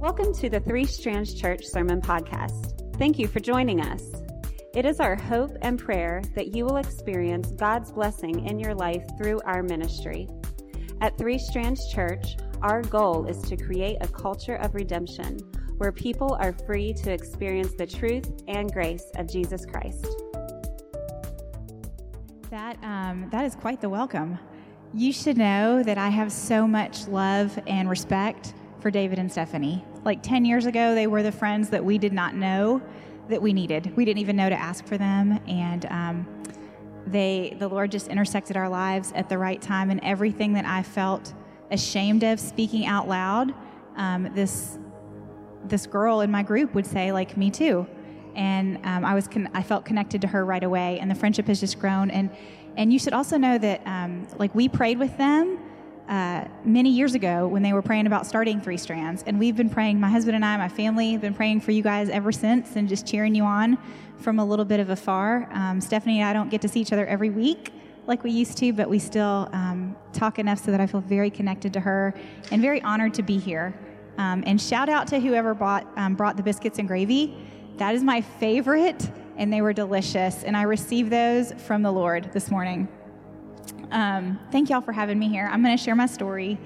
Welcome to the Three Strands Church Sermon Podcast. Thank you for joining us. It is our hope and prayer that you will experience God's blessing in your life through our ministry. At Three Strands Church, our goal is to create a culture of redemption where people are free to experience the truth and grace of Jesus Christ. That, um, that is quite the welcome. You should know that I have so much love and respect for David and Stephanie. Like 10 years ago, they were the friends that we did not know that we needed. We didn't even know to ask for them. And um, they, the Lord just intersected our lives at the right time. And everything that I felt ashamed of speaking out loud, um, this, this girl in my group would say, like, me too. And um, I, was con- I felt connected to her right away. And the friendship has just grown. And and you should also know that, um, like, we prayed with them uh, many years ago when they were praying about starting Three Strands. And we've been praying, my husband and I, my family, have been praying for you guys ever since and just cheering you on from a little bit of afar. Um, Stephanie and I don't get to see each other every week like we used to, but we still um, talk enough so that I feel very connected to her and very honored to be here. Um, and shout out to whoever bought, um, brought the biscuits and gravy. That is my favorite and they were delicious. And I received those from the Lord this morning. Um, thank y'all for having me here. I'm going to share my story,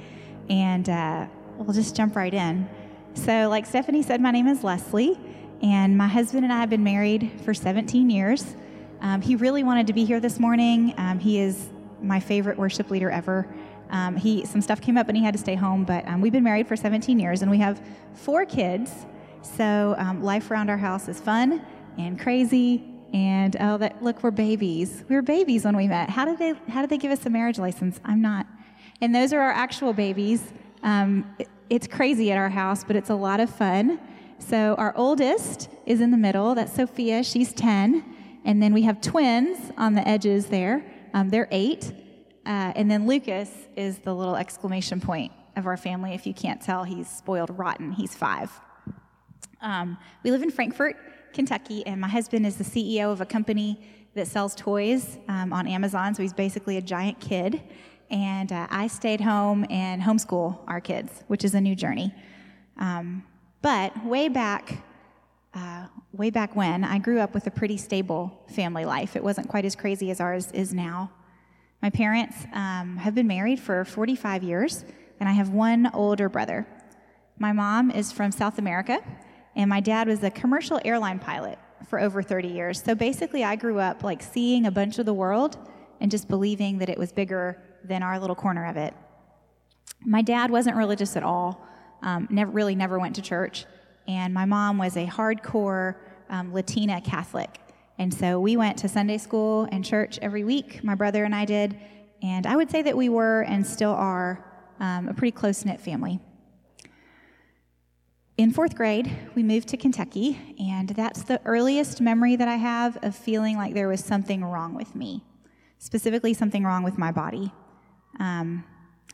and uh, we'll just jump right in. So, like Stephanie said, my name is Leslie, and my husband and I have been married for 17 years. Um, he really wanted to be here this morning. Um, he is my favorite worship leader ever. Um, he some stuff came up and he had to stay home, but um, we've been married for 17 years, and we have four kids. So um, life around our house is fun and crazy and oh that look we're babies. We were babies when we met. How did they how did they give us a marriage license? I'm not. And those are our actual babies. Um, it, it's crazy at our house but it's a lot of fun. So our oldest is in the middle. That's sophia. She's 10 and then we have twins on the edges there. Um, they're 8 uh, and then lucas is the little exclamation point of our family. If you can't tell he's spoiled rotten. He's 5 um, we live in frankfort Kentucky, and my husband is the CEO of a company that sells toys um, on Amazon. So he's basically a giant kid. And uh, I stayed home and homeschool our kids, which is a new journey. Um, but way back, uh, way back when, I grew up with a pretty stable family life. It wasn't quite as crazy as ours is now. My parents um, have been married for 45 years, and I have one older brother. My mom is from South America, and my dad was a commercial airline pilot for over 30 years. So basically, I grew up like seeing a bunch of the world and just believing that it was bigger than our little corner of it. My dad wasn't religious at all, um, never, really never went to church. And my mom was a hardcore um, Latina Catholic. And so we went to Sunday school and church every week, my brother and I did. And I would say that we were and still are um, a pretty close knit family. In fourth grade, we moved to Kentucky, and that's the earliest memory that I have of feeling like there was something wrong with me, specifically, something wrong with my body. Um,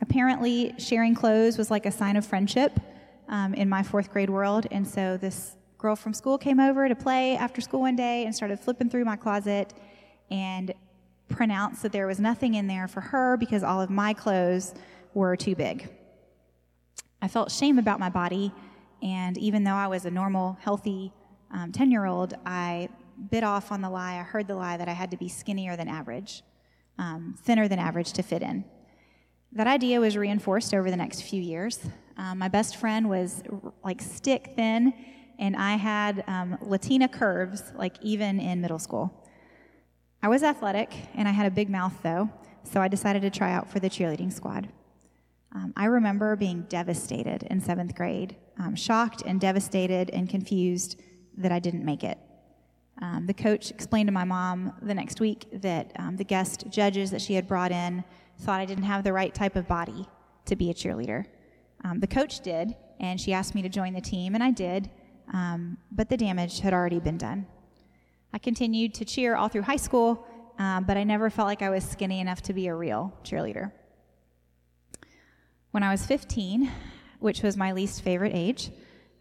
apparently, sharing clothes was like a sign of friendship um, in my fourth grade world, and so this girl from school came over to play after school one day and started flipping through my closet and pronounced that there was nothing in there for her because all of my clothes were too big. I felt shame about my body and even though I was a normal, healthy 10 um, year old, I bit off on the lie. I heard the lie that I had to be skinnier than average, um, thinner than average to fit in. That idea was reinforced over the next few years. Um, my best friend was like stick thin, and I had um, Latina curves, like even in middle school. I was athletic, and I had a big mouth though, so I decided to try out for the cheerleading squad. Um, I remember being devastated in seventh grade, um, shocked and devastated and confused that I didn't make it. Um, the coach explained to my mom the next week that um, the guest judges that she had brought in thought I didn't have the right type of body to be a cheerleader. Um, the coach did, and she asked me to join the team, and I did, um, but the damage had already been done. I continued to cheer all through high school, but I never felt like I was skinny enough to be a real cheerleader. When I was 15, which was my least favorite age,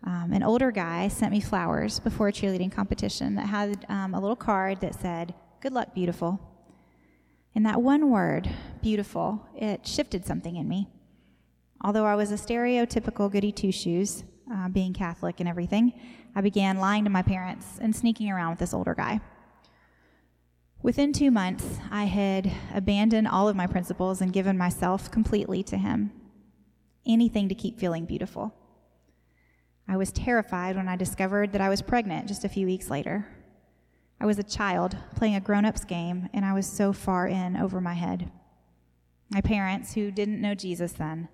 um, an older guy sent me flowers before a cheerleading competition that had um, a little card that said, Good luck, beautiful. And that one word, beautiful, it shifted something in me. Although I was a stereotypical goody two shoes, uh, being Catholic and everything, I began lying to my parents and sneaking around with this older guy. Within two months, I had abandoned all of my principles and given myself completely to him. Anything to keep feeling beautiful. I was terrified when I discovered that I was pregnant just a few weeks later. I was a child playing a grown up's game, and I was so far in over my head. My parents, who didn't know Jesus then,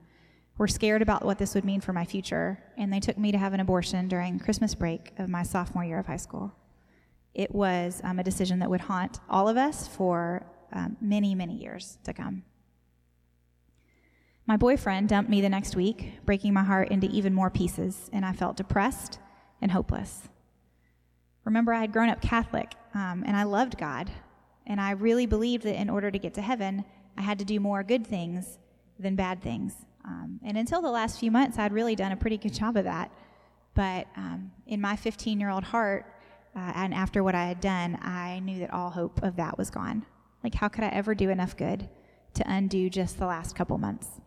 were scared about what this would mean for my future, and they took me to have an abortion during Christmas break of my sophomore year of high school. It was um, a decision that would haunt all of us for um, many, many years to come. My boyfriend dumped me the next week, breaking my heart into even more pieces, and I felt depressed and hopeless. Remember, I had grown up Catholic, um, and I loved God, and I really believed that in order to get to heaven, I had to do more good things than bad things. Um, and until the last few months, I'd really done a pretty good job of that. But um, in my 15 year old heart, uh, and after what I had done, I knew that all hope of that was gone. Like, how could I ever do enough good to undo just the last couple months?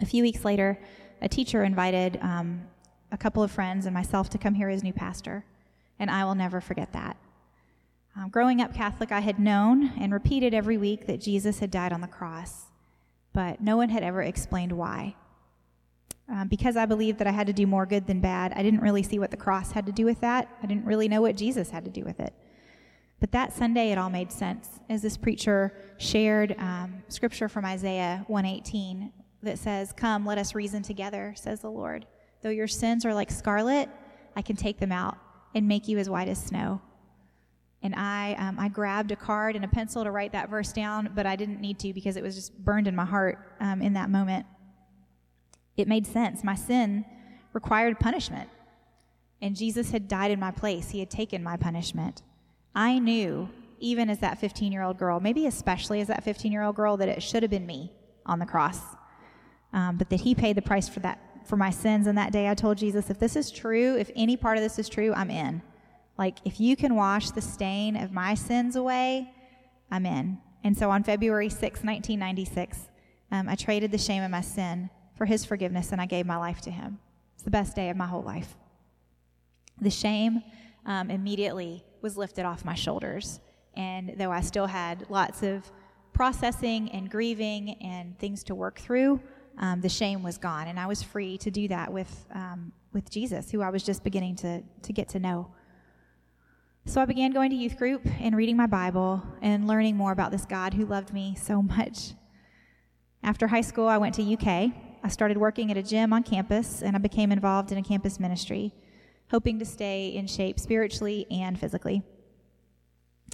A few weeks later, a teacher invited um, a couple of friends and myself to come here as new pastor, and I will never forget that. Um, growing up Catholic, I had known and repeated every week that Jesus had died on the cross, but no one had ever explained why. Um, because I believed that I had to do more good than bad, I didn't really see what the cross had to do with that. I didn't really know what Jesus had to do with it. But that Sunday, it all made sense as this preacher shared um, scripture from Isaiah 118 that says, Come, let us reason together, says the Lord. Though your sins are like scarlet, I can take them out and make you as white as snow. And I, um, I grabbed a card and a pencil to write that verse down, but I didn't need to because it was just burned in my heart um, in that moment. It made sense. My sin required punishment. And Jesus had died in my place, He had taken my punishment. I knew, even as that 15 year old girl, maybe especially as that 15 year old girl, that it should have been me on the cross, um, but that He paid the price for that. For my sins, and that day I told Jesus, if this is true, if any part of this is true, I'm in. Like, if you can wash the stain of my sins away, I'm in. And so on February 6, 1996, um, I traded the shame of my sin for his forgiveness and I gave my life to him. It's the best day of my whole life. The shame um, immediately was lifted off my shoulders. And though I still had lots of processing and grieving and things to work through, um, the shame was gone. And I was free to do that with, um, with Jesus, who I was just beginning to, to get to know. So I began going to youth group and reading my Bible and learning more about this God who loved me so much. After high school, I went to UK I started working at a gym on campus and I became involved in a campus ministry, hoping to stay in shape spiritually and physically.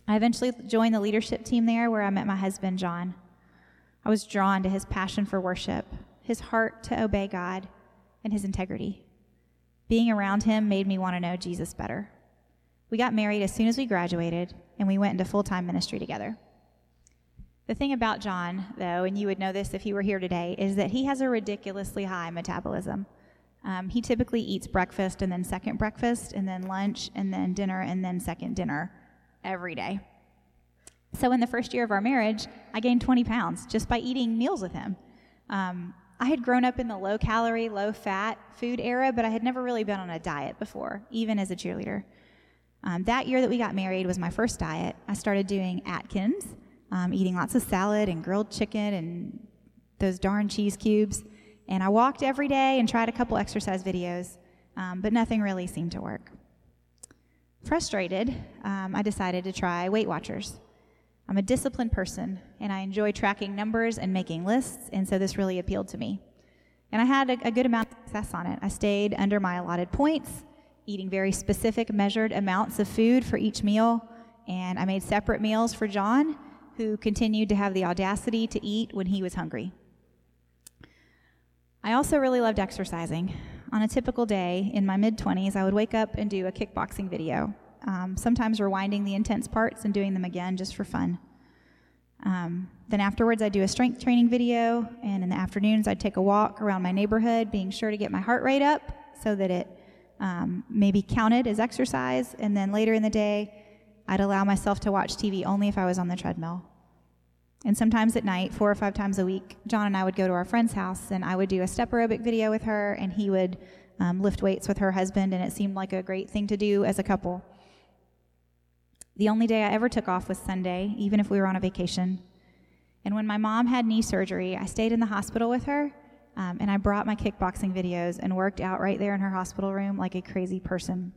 I eventually joined the leadership team there where I met my husband, John. I was drawn to his passion for worship, his heart to obey God, and his integrity. Being around him made me want to know Jesus better. We got married as soon as we graduated, and we went into full time ministry together. The thing about John, though, and you would know this if he were here today, is that he has a ridiculously high metabolism. Um, he typically eats breakfast and then second breakfast, and then lunch, and then dinner, and then second dinner every day. So, in the first year of our marriage, I gained 20 pounds just by eating meals with him. Um, I had grown up in the low calorie, low fat food era, but I had never really been on a diet before, even as a cheerleader. Um, that year that we got married was my first diet. I started doing Atkins, um, eating lots of salad and grilled chicken and those darn cheese cubes. And I walked every day and tried a couple exercise videos, um, but nothing really seemed to work. Frustrated, um, I decided to try Weight Watchers. I'm a disciplined person, and I enjoy tracking numbers and making lists, and so this really appealed to me. And I had a, a good amount of success on it. I stayed under my allotted points, eating very specific, measured amounts of food for each meal, and I made separate meals for John who continued to have the audacity to eat when he was hungry. I also really loved exercising. On a typical day in my mid 20s, I would wake up and do a kickboxing video, um, sometimes rewinding the intense parts and doing them again just for fun. Um, then afterwards, I'd do a strength training video, and in the afternoons, I'd take a walk around my neighborhood, being sure to get my heart rate up so that it um, maybe counted as exercise. And then later in the day, I'd allow myself to watch TV only if I was on the treadmill. And sometimes at night, four or five times a week, John and I would go to our friend's house and I would do a step aerobic video with her and he would um, lift weights with her husband, and it seemed like a great thing to do as a couple. The only day I ever took off was Sunday, even if we were on a vacation. And when my mom had knee surgery, I stayed in the hospital with her, um, and I brought my kickboxing videos and worked out right there in her hospital room like a crazy person.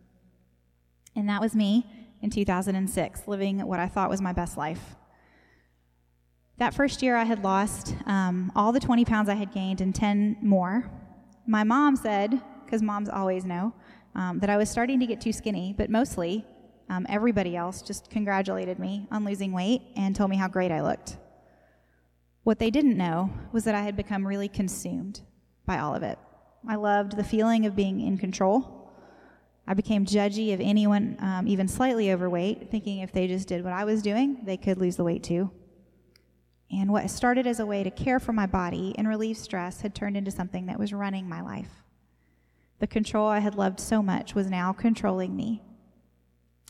And that was me in 2006, living what I thought was my best life. That first year, I had lost um, all the 20 pounds I had gained and 10 more. My mom said, because moms always know, um, that I was starting to get too skinny, but mostly um, everybody else just congratulated me on losing weight and told me how great I looked. What they didn't know was that I had become really consumed by all of it. I loved the feeling of being in control. I became judgy of anyone um, even slightly overweight, thinking if they just did what I was doing, they could lose the weight too. And what started as a way to care for my body and relieve stress had turned into something that was running my life. The control I had loved so much was now controlling me.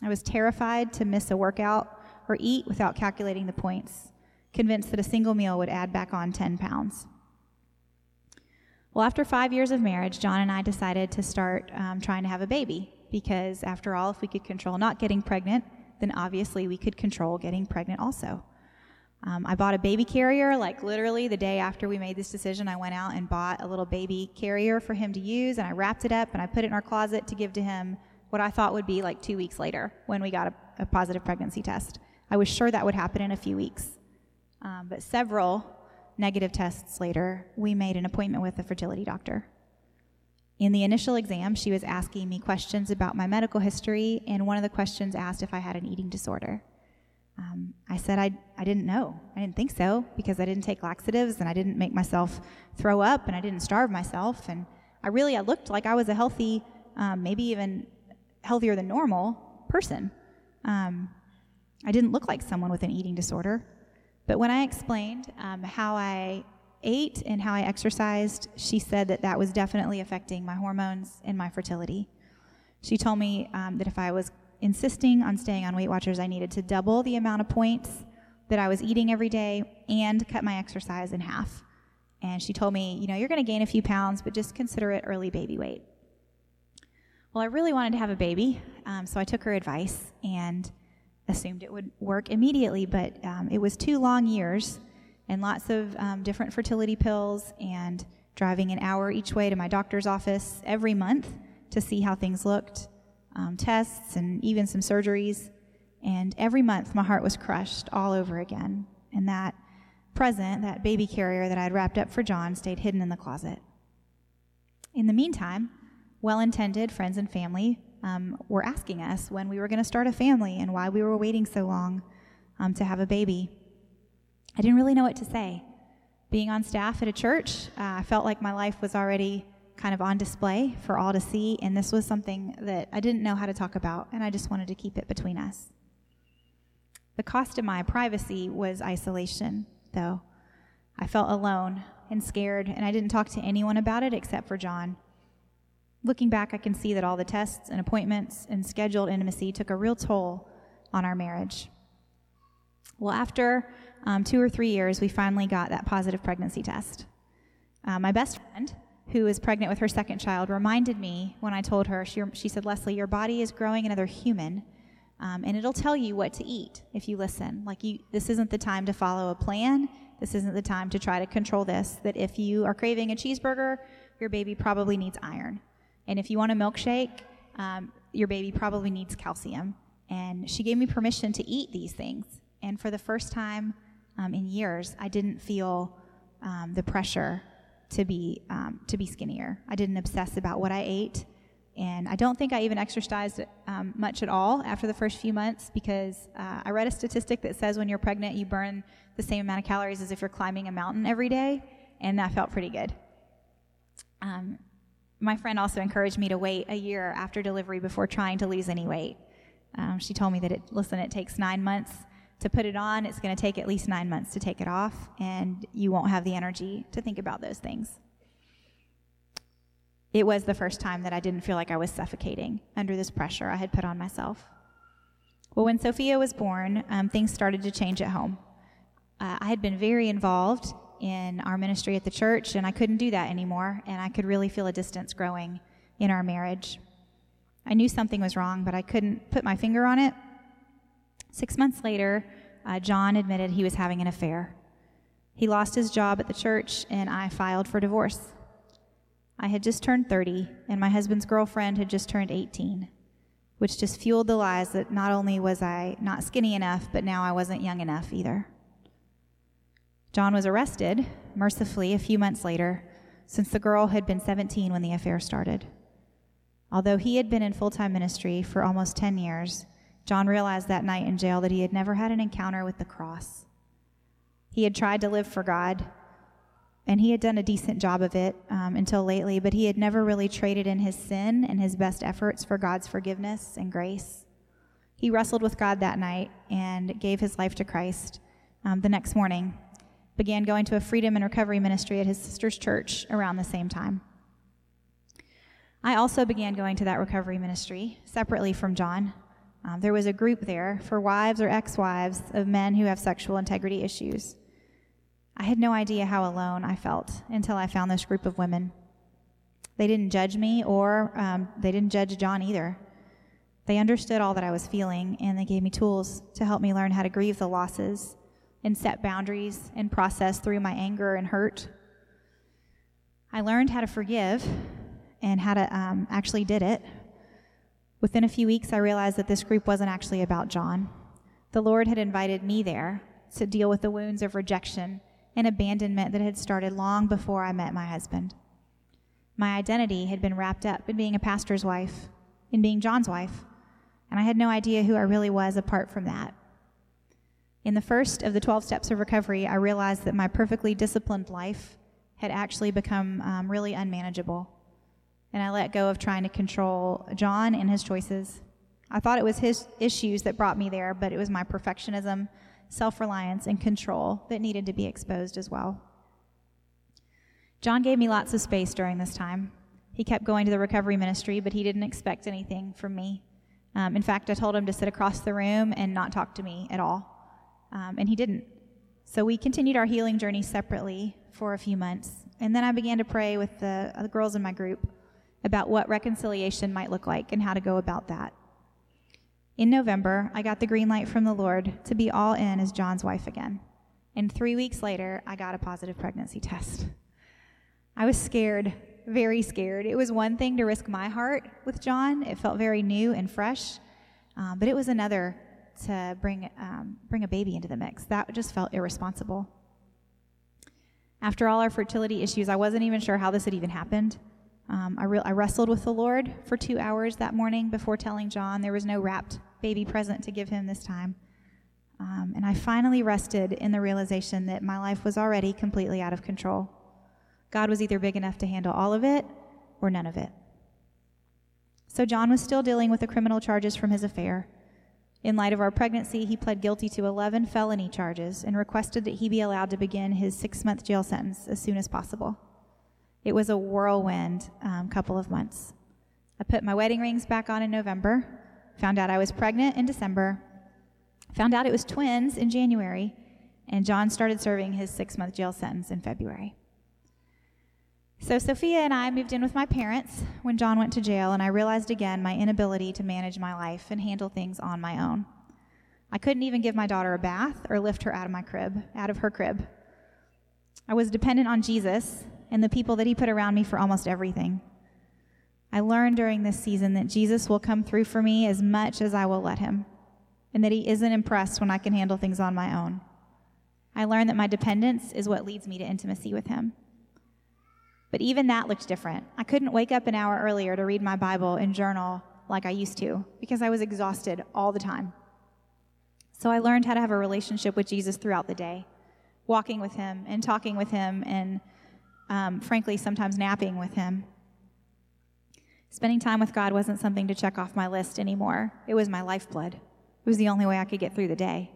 I was terrified to miss a workout or eat without calculating the points convinced that a single meal would add back on 10 pounds. Well, after five years of marriage, John and I decided to start um, trying to have a baby because, after all, if we could control not getting pregnant, then obviously we could control getting pregnant also. Um, I bought a baby carrier, like literally the day after we made this decision, I went out and bought a little baby carrier for him to use, and I wrapped it up and I put it in our closet to give to him what I thought would be like two weeks later when we got a, a positive pregnancy test. I was sure that would happen in a few weeks. Um, but several negative tests later, we made an appointment with a fertility doctor. In the initial exam, she was asking me questions about my medical history, and one of the questions asked if I had an eating disorder. Um, I said I, I didn't know. I didn't think so because I didn't take laxatives and I didn't make myself throw up and I didn't starve myself. And I really, I looked like I was a healthy, um, maybe even healthier than normal person. Um, I didn't look like someone with an eating disorder. But when I explained um, how I ate and how I exercised, she said that that was definitely affecting my hormones and my fertility. She told me um, that if I was insisting on staying on Weight Watchers, I needed to double the amount of points that I was eating every day and cut my exercise in half. And she told me, you know, you're going to gain a few pounds, but just consider it early baby weight. Well, I really wanted to have a baby, um, so I took her advice and assumed it would work immediately, but um, it was two long years and lots of um, different fertility pills and driving an hour each way to my doctor's office every month to see how things looked, um, tests, and even some surgeries. And every month, my heart was crushed all over again. And that present, that baby carrier that I'd wrapped up for John, stayed hidden in the closet. In the meantime, well intended friends and family um, were asking us when we were going to start a family and why we were waiting so long um, to have a baby. I didn't really know what to say. Being on staff at a church, uh, I felt like my life was already kind of on display for all to see, and this was something that I didn't know how to talk about, and I just wanted to keep it between us. The cost of my privacy was isolation, though. I felt alone and scared, and I didn't talk to anyone about it except for John. Looking back, I can see that all the tests and appointments and scheduled intimacy took a real toll on our marriage. Well, after um, two or three years, we finally got that positive pregnancy test. Uh, my best friend, who is pregnant with her second child, reminded me when I told her, she, she said, Leslie, your body is growing another human, um, and it'll tell you what to eat if you listen. Like, you, this isn't the time to follow a plan. This isn't the time to try to control this. That if you are craving a cheeseburger, your baby probably needs iron. And if you want a milkshake, um, your baby probably needs calcium. And she gave me permission to eat these things. And for the first time um, in years, I didn't feel um, the pressure to be um, to be skinnier. I didn't obsess about what I ate, and I don't think I even exercised um, much at all after the first few months because uh, I read a statistic that says when you're pregnant, you burn the same amount of calories as if you're climbing a mountain every day, and that felt pretty good. Um, my friend also encouraged me to wait a year after delivery before trying to lose any weight. Um, she told me that, it, listen, it takes nine months to put it on. It's going to take at least nine months to take it off, and you won't have the energy to think about those things. It was the first time that I didn't feel like I was suffocating under this pressure I had put on myself. Well, when Sophia was born, um, things started to change at home. Uh, I had been very involved in our ministry at the church, and I couldn't do that anymore. And I could really feel a distance growing in our marriage. I knew something was wrong, but I couldn't put my finger on it. Six months later, uh, John admitted he was having an affair. He lost his job at the church, and I filed for divorce. I had just turned 30, and my husband's girlfriend had just turned 18, which just fueled the lies that not only was I not skinny enough, but now I wasn't young enough either. John was arrested, mercifully, a few months later, since the girl had been 17 when the affair started. Although he had been in full time ministry for almost 10 years, John realized that night in jail that he had never had an encounter with the cross. He had tried to live for God, and he had done a decent job of it um, until lately, but he had never really traded in his sin and his best efforts for God's forgiveness and grace. He wrestled with God that night and gave his life to Christ um, the next morning began going to a freedom and recovery ministry at his sister's church around the same time. I also began going to that recovery ministry separately from John. Um, there was a group there for wives or ex wives of men who have sexual integrity issues. I had no idea how alone I felt until I found this group of women. They didn't judge me, or um, they didn't judge John either. They understood all that I was feeling, and they gave me tools to help me learn how to grieve the losses and set boundaries and process through my anger and hurt. I learned how to forgive and how to um, actually did it. Within a few weeks, I realized that this group wasn't actually about John. The Lord had invited me there to deal with the wounds of rejection and abandonment that had started long before I met my husband. My identity had been wrapped up in being a pastor's wife, in being John's wife, and I had no idea who I really was apart from that. In the first of the 12 steps of recovery, I realized that my perfectly disciplined life had actually become um, really unmanageable. And I let go of trying to control John and his choices. I thought it was his issues that brought me there, but it was my perfectionism, self reliance, and control that needed to be exposed as well. John gave me lots of space during this time. He kept going to the recovery ministry, but he didn't expect anything from me. Um, in fact, I told him to sit across the room and not talk to me at all um, and he didn't. So we continued our healing journey separately for a few months. And then I began to pray with the, the girls in my group about what reconciliation might look like and how to go about that. In November, I got the green light from the Lord to be all in as John's wife again. And three weeks later, I got a positive pregnancy test. I was scared, very scared. It was one thing to risk my heart with John, it felt very new and fresh. Um, but it was another to bring, um, bring a baby into the mix. That just felt irresponsible. After all our fertility issues, I wasn't even sure how this had even happened. Um, I, re- I wrestled with the Lord for two hours that morning before telling John there was no wrapped baby present to give him this time. Um, and I finally rested in the realization that my life was already completely out of control. God was either big enough to handle all of it or none of it. So John was still dealing with the criminal charges from his affair. In light of our pregnancy, he pled guilty to 11 felony charges and requested that he be allowed to begin his six month jail sentence as soon as possible. It was a whirlwind um, couple of months. I put my wedding rings back on in November, found out I was pregnant in December, found out it was twins in January, and John started serving his six month jail sentence in February. So, Sophia and I moved in with my parents when John went to jail, and I realized again my inability to manage my life and handle things on my own. I couldn't even give my daughter a bath or lift her out of my crib, out of her crib. I was dependent on Jesus and the people that he put around me for almost everything. I learned during this season that Jesus will come through for me as much as I will let him, and that he isn't impressed when I can handle things on my own. I learned that my dependence is what leads me to intimacy with him. But even that looked different. I couldn't wake up an hour earlier to read my Bible and journal like I used to because I was exhausted all the time. So I learned how to have a relationship with Jesus throughout the day, walking with him and talking with him, and um, frankly, sometimes napping with him. Spending time with God wasn't something to check off my list anymore, it was my lifeblood. It was the only way I could get through the day.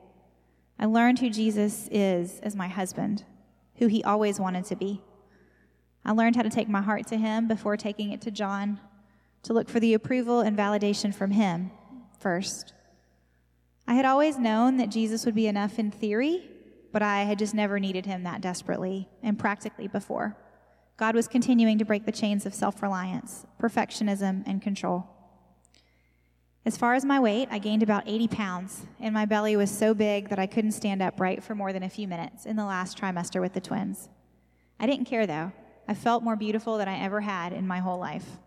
I learned who Jesus is as my husband, who he always wanted to be. I learned how to take my heart to Him before taking it to John, to look for the approval and validation from Him first. I had always known that Jesus would be enough in theory, but I had just never needed Him that desperately and practically before. God was continuing to break the chains of self reliance, perfectionism, and control. As far as my weight, I gained about 80 pounds, and my belly was so big that I couldn't stand upright for more than a few minutes in the last trimester with the twins. I didn't care though. I felt more beautiful than I ever had in my whole life.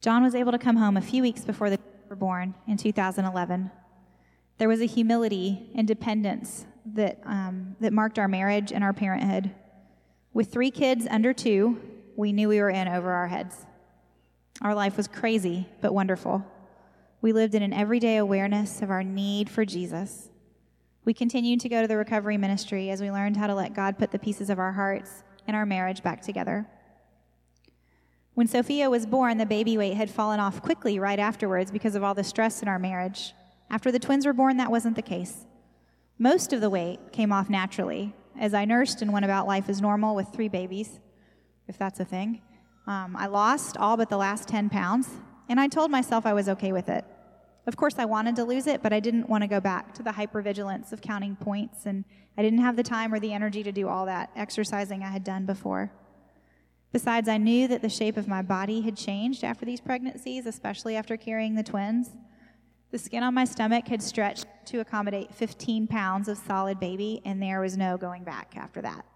John was able to come home a few weeks before the were born in 2011. There was a humility and dependence that, um, that marked our marriage and our parenthood. With three kids under two, we knew we were in over our heads. Our life was crazy, but wonderful. We lived in an everyday awareness of our need for Jesus. We continued to go to the recovery ministry as we learned how to let God put the pieces of our hearts and our marriage back together. When Sophia was born, the baby weight had fallen off quickly right afterwards because of all the stress in our marriage. After the twins were born, that wasn't the case. Most of the weight came off naturally as I nursed and went about life as normal with three babies, if that's a thing. Um, I lost all but the last 10 pounds, and I told myself I was okay with it. Of course, I wanted to lose it, but I didn't want to go back to the hypervigilance of counting points, and I didn't have the time or the energy to do all that exercising I had done before. Besides, I knew that the shape of my body had changed after these pregnancies, especially after carrying the twins. The skin on my stomach had stretched to accommodate 15 pounds of solid baby, and there was no going back after that.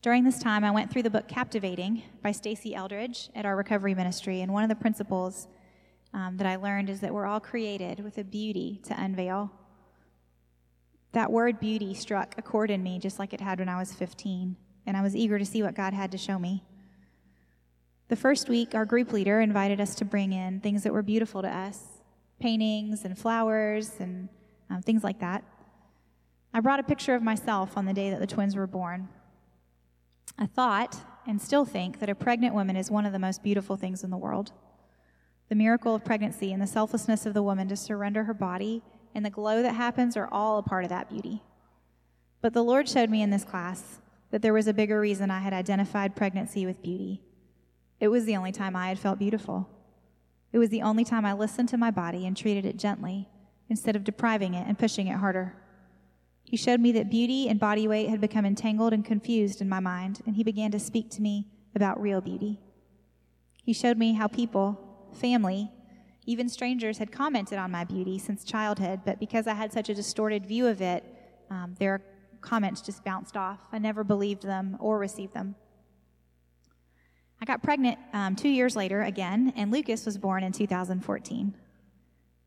During this time, I went through the book Captivating by Stasi Eldredge at our recovery ministry, and one of the principles um, that I learned is that we're all created with a beauty to unveil. That word beauty struck a chord in me just like it had when I was 15 and I was eager to see what God had to show me. The first week, our group leader invited us to bring in things that were beautiful to us paintings and flowers and um, things like that. I brought a picture of myself on the day that the twins were born. I thought and still think that a pregnant woman is one of the most beautiful things in the world. The miracle of pregnancy and the selflessness of the woman to surrender her body and the glow that happens are all a part of that beauty. But the Lord showed me in this class that there was a bigger reason I had identified pregnancy with beauty. It was the only time I had felt beautiful. It was the only time I listened to my body and treated it gently instead of depriving it and pushing it harder. He showed me that beauty and body weight had become entangled and confused in my mind, and he began to speak to me about real beauty. He showed me how people, family, even strangers had commented on my beauty since childhood, but because I had such a distorted view of it, um, their comments just bounced off. I never believed them or received them. I got pregnant um, two years later again, and Lucas was born in 2014.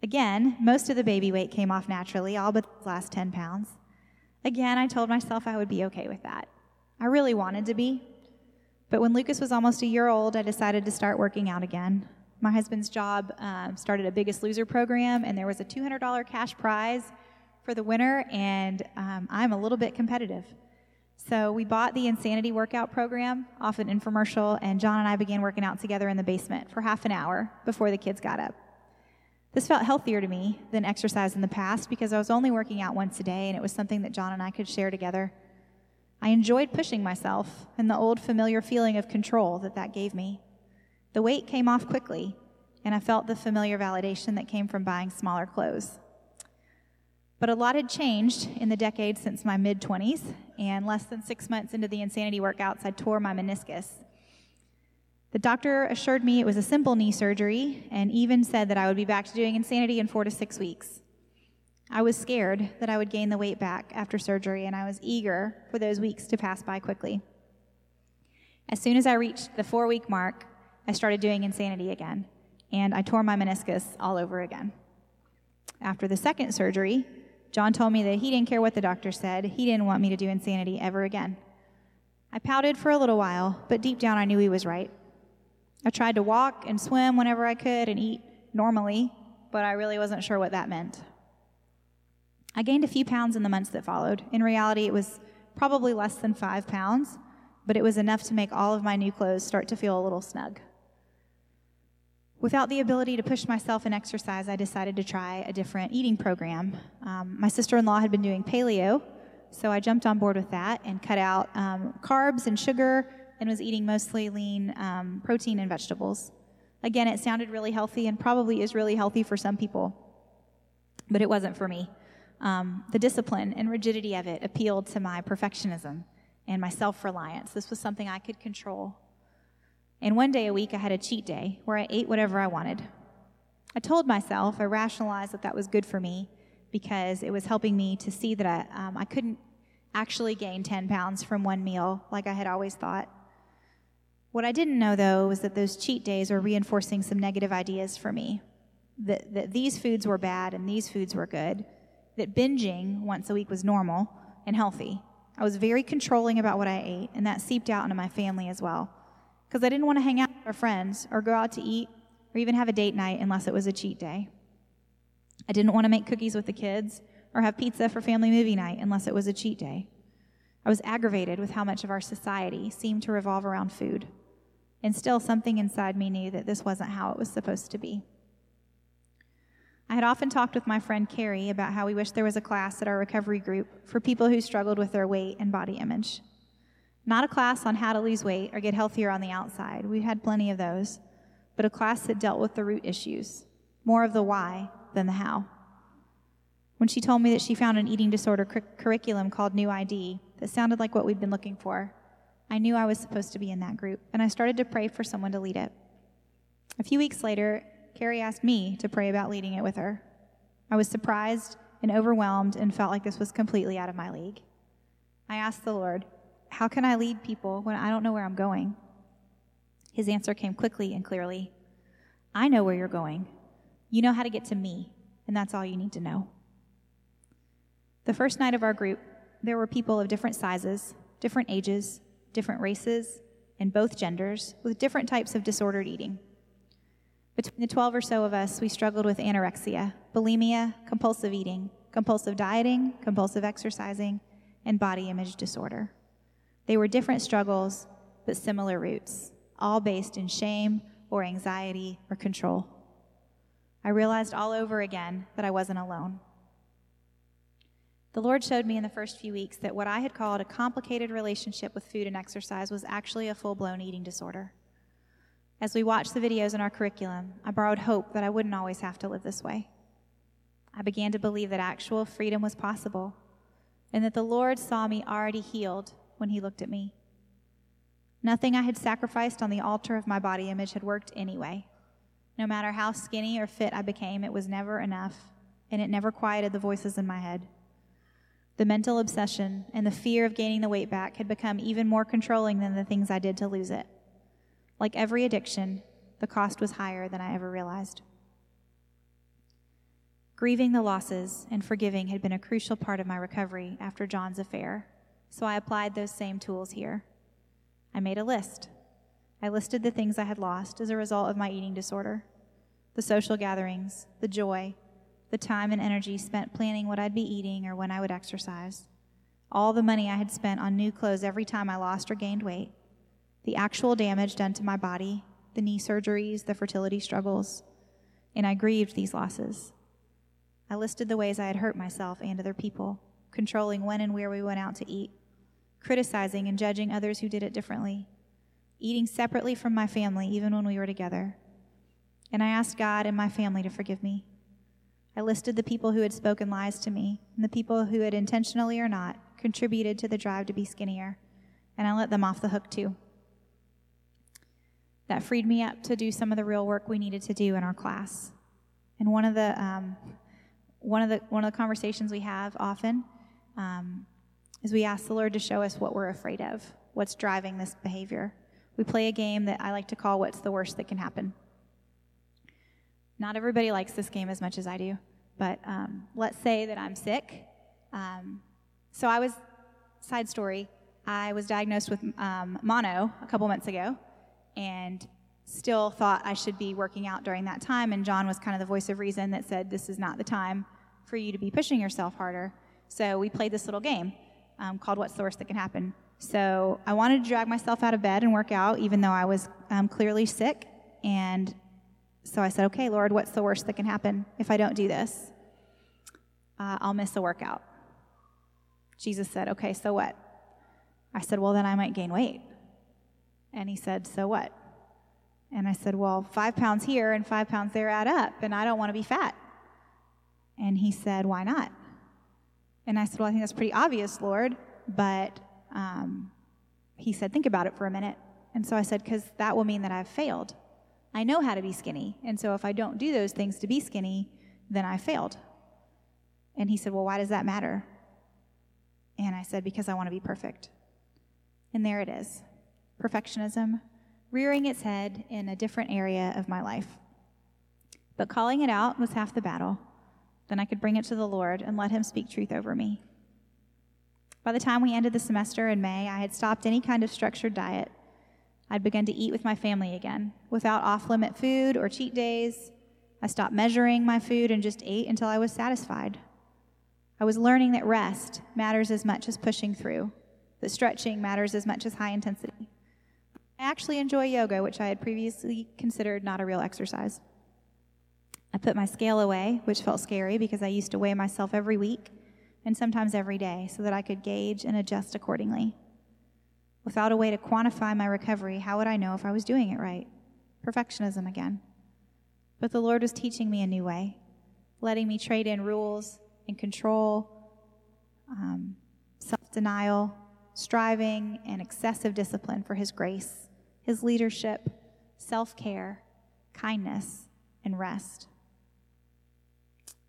Again, most of the baby weight came off naturally, all but the last 10 pounds. Again, I told myself I would be okay with that. I really wanted to be. But when Lucas was almost a year old, I decided to start working out again. My husband's job um, started a Biggest Loser program, and there was a $200 cash prize for the winner, and um, I'm a little bit competitive. So we bought the Insanity Workout Program off an infomercial, and John and I began working out together in the basement for half an hour before the kids got up. This felt healthier to me than exercise in the past because I was only working out once a day, and it was something that John and I could share together. I enjoyed pushing myself and the old familiar feeling of control that that gave me. The weight came off quickly, and I felt the familiar validation that came from buying smaller clothes. But a lot had changed in the decades since my mid 20s, and less than six months into the insanity workouts, I tore my meniscus. The doctor assured me it was a simple knee surgery and even said that I would be back to doing insanity in four to six weeks. I was scared that I would gain the weight back after surgery, and I was eager for those weeks to pass by quickly. As soon as I reached the four week mark, I started doing insanity again, and I tore my meniscus all over again. After the second surgery, John told me that he didn't care what the doctor said. He didn't want me to do insanity ever again. I pouted for a little while, but deep down I knew he was right. I tried to walk and swim whenever I could and eat normally, but I really wasn't sure what that meant. I gained a few pounds in the months that followed. In reality, it was probably less than five pounds, but it was enough to make all of my new clothes start to feel a little snug. Without the ability to push myself in exercise, I decided to try a different eating program. Um, my sister in law had been doing paleo, so I jumped on board with that and cut out um, carbs and sugar and was eating mostly lean um, protein and vegetables. Again, it sounded really healthy and probably is really healthy for some people, but it wasn't for me. Um, the discipline and rigidity of it appealed to my perfectionism, and my self reliance. This was something I could control. And one day a week, I had a cheat day where I ate whatever I wanted. I told myself, I rationalized that that was good for me because it was helping me to see that I, um, I couldn't actually gain 10 pounds from one meal like I had always thought. What I didn't know, though, was that those cheat days were reinforcing some negative ideas for me that, that these foods were bad and these foods were good, that binging once a week was normal and healthy. I was very controlling about what I ate, and that seeped out into my family as well. Because I didn't want to hang out with our friends or go out to eat or even have a date night unless it was a cheat day. I didn't want to make cookies with the kids or have pizza for family movie night unless it was a cheat day. I was aggravated with how much of our society seemed to revolve around food. And still, something inside me knew that this wasn't how it was supposed to be. I had often talked with my friend Carrie about how we wished there was a class at our recovery group for people who struggled with their weight and body image. Not a class on how to lose weight or get healthier on the outside, we had plenty of those, but a class that dealt with the root issues, more of the why than the how. When she told me that she found an eating disorder cur- curriculum called New ID that sounded like what we'd been looking for, I knew I was supposed to be in that group, and I started to pray for someone to lead it. A few weeks later, Carrie asked me to pray about leading it with her. I was surprised and overwhelmed and felt like this was completely out of my league. I asked the Lord, How can I lead people when I don't know where I'm going? His answer came quickly and clearly I know where you're going. You know how to get to me, and that's all you need to know. The first night of our group, there were people of different sizes, different ages, different races, and both genders with different types of disordered eating. Between the 12 or so of us, we struggled with anorexia, bulimia, compulsive eating, compulsive dieting, compulsive exercising, and body image disorder. They were different struggles, but similar roots, all based in shame or anxiety or control. I realized all over again that I wasn't alone. The Lord showed me in the first few weeks that what I had called a complicated relationship with food and exercise was actually a full blown eating disorder. As we watched the videos in our curriculum, I borrowed hope that I wouldn't always have to live this way. I began to believe that actual freedom was possible and that the Lord saw me already healed when He looked at me. Nothing I had sacrificed on the altar of my body image had worked anyway. No matter how skinny or fit I became, it was never enough, and it never quieted the voices in my head. The mental obsession and the fear of gaining the weight back had become even more controlling than the things I did to lose it. Like every addiction, the cost was higher than I ever realized. Grieving the losses and forgiving had been a crucial part of my recovery after John's affair, so I applied those same tools here. I made a list. I listed the things I had lost as a result of my eating disorder the social gatherings, the joy, the time and energy spent planning what I'd be eating or when I would exercise, all the money I had spent on new clothes every time I lost or gained weight, the actual damage done to my body, the knee surgeries, the fertility struggles, and I grieved these losses. I listed the ways I had hurt myself and other people, controlling when and where we went out to eat, criticizing and judging others who did it differently, eating separately from my family even when we were together. And I asked God and my family to forgive me. I listed the people who had spoken lies to me and the people who had intentionally or not contributed to the drive to be skinnier, and I let them off the hook too that freed me up to do some of the real work we needed to do in our class. And one of the um, one of the one of the conversations we have often um, is we ask the Lord to show us what we're afraid of, what's driving this behavior. We play a game that I like to call "What's the worst that can happen." Not everybody likes this game as much as I do, but um, let's say that I'm sick. Um, so I was side story. I was diagnosed with um, mono a couple months ago and still thought I should be working out during that time. And John was kind of the voice of reason that said, This is not the time for you to be pushing yourself harder. So we played this little game um, called What's the Worst That Can Happen? So I wanted to drag myself out of bed and work out, even though I was um, clearly sick. And so I said, Okay, Lord, what's the worst that can happen if I don't do this? Uh, I'll miss a workout. Jesus said, Okay, so what? I said, Well, then I might gain weight. And he said, So what? And I said, Well, five pounds here and five pounds there add up, and I don't want to be fat. And he said, Why not? And I said, Well, I think that's pretty obvious, Lord, but um, he said, Think about it for a minute. And so I said, Because that will mean that I've failed. I know how to be skinny. And so if I don't do those things to be skinny, then I failed. And he said, Well, why does that matter? And I said, Because I want to be perfect. And there it is perfectionism rearing its head in a different area of my life. But calling it out was half the battle. Then I could bring it to the Lord and let Him speak truth over me. By the time we ended the semester in May, I had stopped any kind of structured diet. I'd begun to eat with my family again, without off limit food or cheat days. I stopped measuring my food and just ate until I was satisfied. I was learning that rest matters as much as pushing through, that stretching matters as much as high intensity. I actually enjoy yoga, which I had previously considered not a real exercise. I put my scale away, which felt scary because I used to weigh myself every week and sometimes every day so that I could gauge and adjust accordingly. Without a way to quantify my recovery, how would I know if I was doing it right? Perfectionism again. But the Lord was teaching me a new way, letting me trade in rules and control, um, self denial, striving, and excessive discipline for His grace, His leadership, self care, kindness, and rest.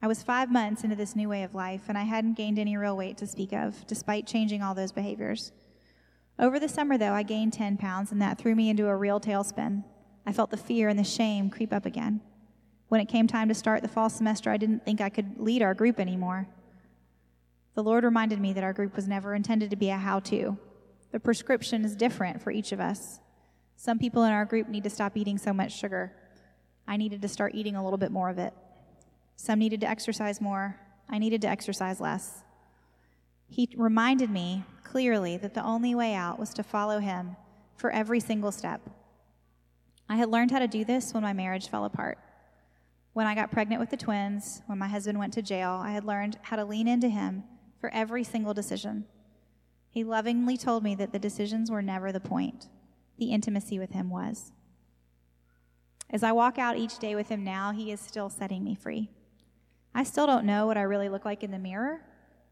I was five months into this new way of life, and I hadn't gained any real weight to speak of, despite changing all those behaviors. Over the summer, though, I gained 10 pounds, and that threw me into a real tailspin. I felt the fear and the shame creep up again. When it came time to start the fall semester, I didn't think I could lead our group anymore. The Lord reminded me that our group was never intended to be a how to. The prescription is different for each of us. Some people in our group need to stop eating so much sugar. I needed to start eating a little bit more of it. Some needed to exercise more. I needed to exercise less. He reminded me clearly that the only way out was to follow him for every single step. I had learned how to do this when my marriage fell apart. When I got pregnant with the twins, when my husband went to jail, I had learned how to lean into him for every single decision. He lovingly told me that the decisions were never the point, the intimacy with him was. As I walk out each day with him now, he is still setting me free. I still don't know what I really look like in the mirror,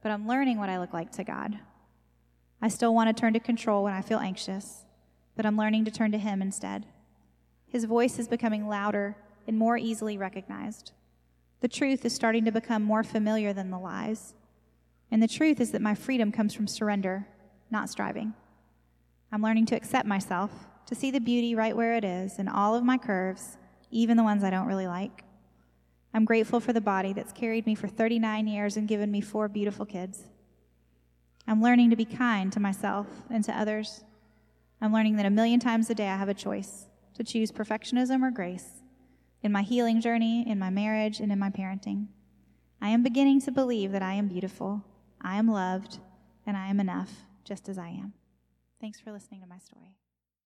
but I'm learning what I look like to God. I still want to turn to control when I feel anxious, but I'm learning to turn to Him instead. His voice is becoming louder and more easily recognized. The truth is starting to become more familiar than the lies. And the truth is that my freedom comes from surrender, not striving. I'm learning to accept myself, to see the beauty right where it is in all of my curves, even the ones I don't really like. I'm grateful for the body that's carried me for 39 years and given me four beautiful kids. I'm learning to be kind to myself and to others. I'm learning that a million times a day I have a choice to choose perfectionism or grace in my healing journey, in my marriage, and in my parenting. I am beginning to believe that I am beautiful, I am loved, and I am enough just as I am. Thanks for listening to my story.